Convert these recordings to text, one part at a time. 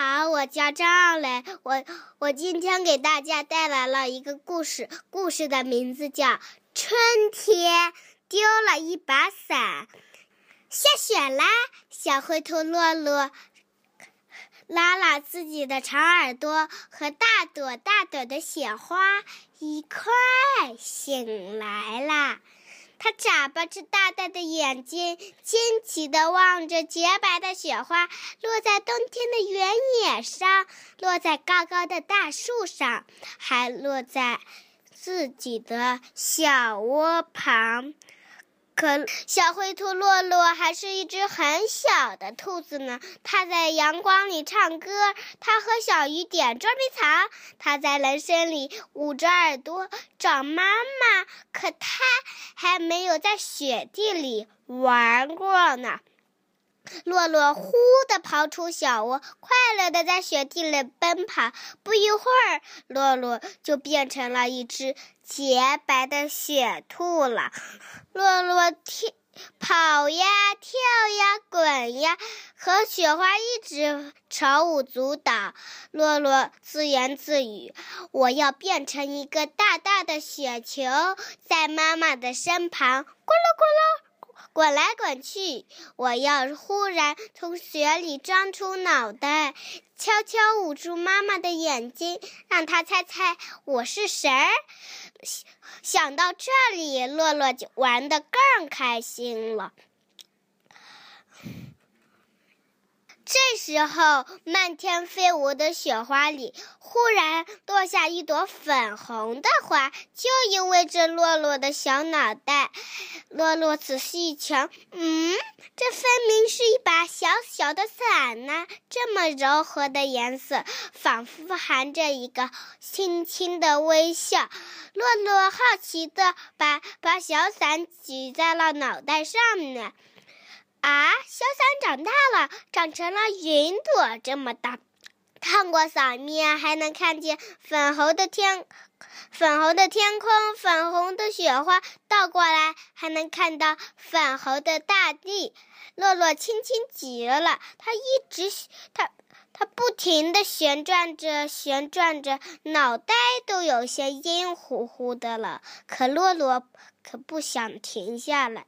好，我叫张奥磊，我我今天给大家带来了一个故事，故事的名字叫《春天丢了一把伞》。下雪啦，小灰兔洛洛拉拉自己的长耳朵和大朵大朵的雪花一块醒来啦。它眨巴着大大的眼睛，惊奇地望着洁白的雪花落在冬天的原野上，落在高高的大树上，还落在自己的小窝旁。可小灰兔洛洛还是一只很小的兔子呢。它在阳光里唱歌，它和小雨点捉迷藏，它在人生里捂着耳朵找妈妈。可它还没有在雪地里玩过呢。洛洛呼地跑出小窝，快乐地在雪地里奔跑。不一会儿，洛洛就变成了一只洁白的雪兔了。洛洛跳、跑呀，跳呀，滚呀，和雪花一直手舞足蹈。洛洛自言自语：“我要变成一个大大的雪球，在妈妈的身旁，咕噜咕噜。”滚来滚去，我要忽然从雪里钻出脑袋，悄悄捂住妈妈的眼睛，让她猜猜我是谁。想到这里，乐乐就玩得更开心了。这时候，漫天飞舞的雪花里，忽然落下一朵粉红的花，就依偎着洛洛的小脑袋。洛洛仔细一瞧，嗯，这分明是一把小小的伞呢！这么柔和的颜色，仿佛含着一个轻轻的微笑。洛洛好奇的把把小伞举在了脑袋上面。啊，小伞长大了，长成了云朵这么大。看过伞面，还能看见粉红的天，粉红的天空，粉红的雪花。倒过来，还能看到粉红的大地。洛洛轻轻极了，它一直，它，它不停地旋转着，旋转着，脑袋都有些晕乎乎的了。可洛洛可不想停下来。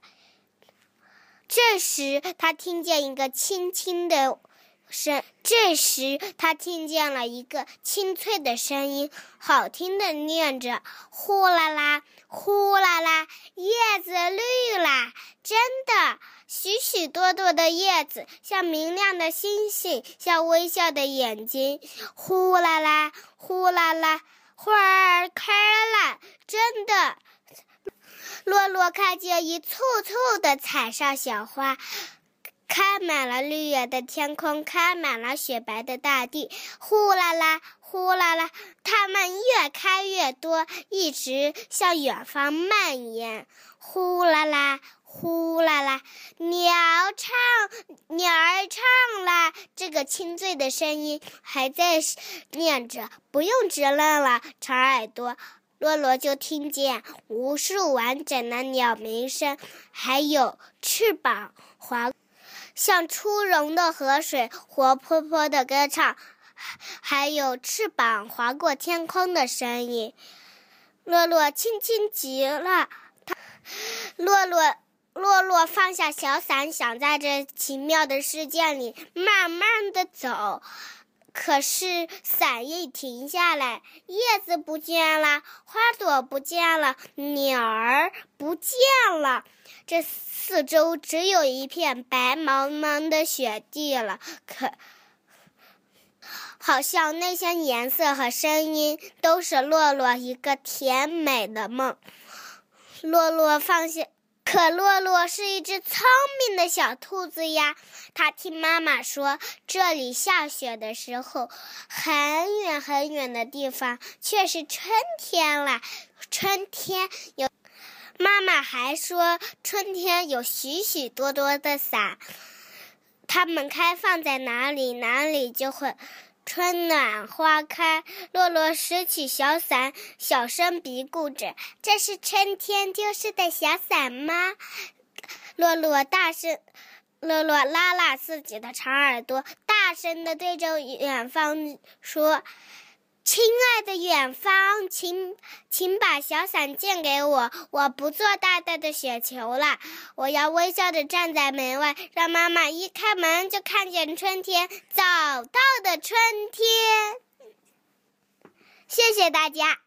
这时，他听见一个轻轻的声。这时，他听见了一个清脆的声音，好听的念着：“呼啦啦，呼啦啦，叶子绿啦！”真的，许许多多的叶子像明亮的星星，像微笑的眼睛。呼啦啦，呼啦啦，花儿开了！真的。洛洛看见一簇簇的彩上小花，开满了绿野的天空，开满了雪白的大地。呼啦啦，呼啦啦，它们越开越多，一直向远方蔓延。呼啦啦，呼啦啦，鸟唱，鸟儿唱啦。这个清脆的声音还在念着：“不用直愣了，长耳朵。”洛洛就听见无数完整的鸟鸣声，还有翅膀划，像出笼的河水活泼泼的歌唱，还有翅膀划过天空的声音。洛洛轻轻极了，他，洛洛，洛洛放下小伞，想在这奇妙的世界里慢慢的走。可是伞一停下来，叶子不见了，花朵不见了，鸟儿不见了，这四周只有一片白茫茫的雪地了。可，好像那些颜色和声音都是洛洛一个甜美的梦。洛洛放下。可洛洛是一只聪明的小兔子呀，它听妈妈说，这里下雪的时候，很远很远的地方却是春天了。春天有，妈妈还说，春天有许许多多的伞，它们开放在哪里，哪里就会。春暖花开，洛洛拾起小伞，小声嘀咕着：“这是春天丢失的小伞吗？”洛洛大声，洛洛拉拉自己的长耳朵，大声的对着远方说：“亲爱的远方，请请把小伞借给我，我不做大大的雪球了。我要微笑的站在门外，让妈妈一开门就看见春天，早到的春天。”谢谢大家。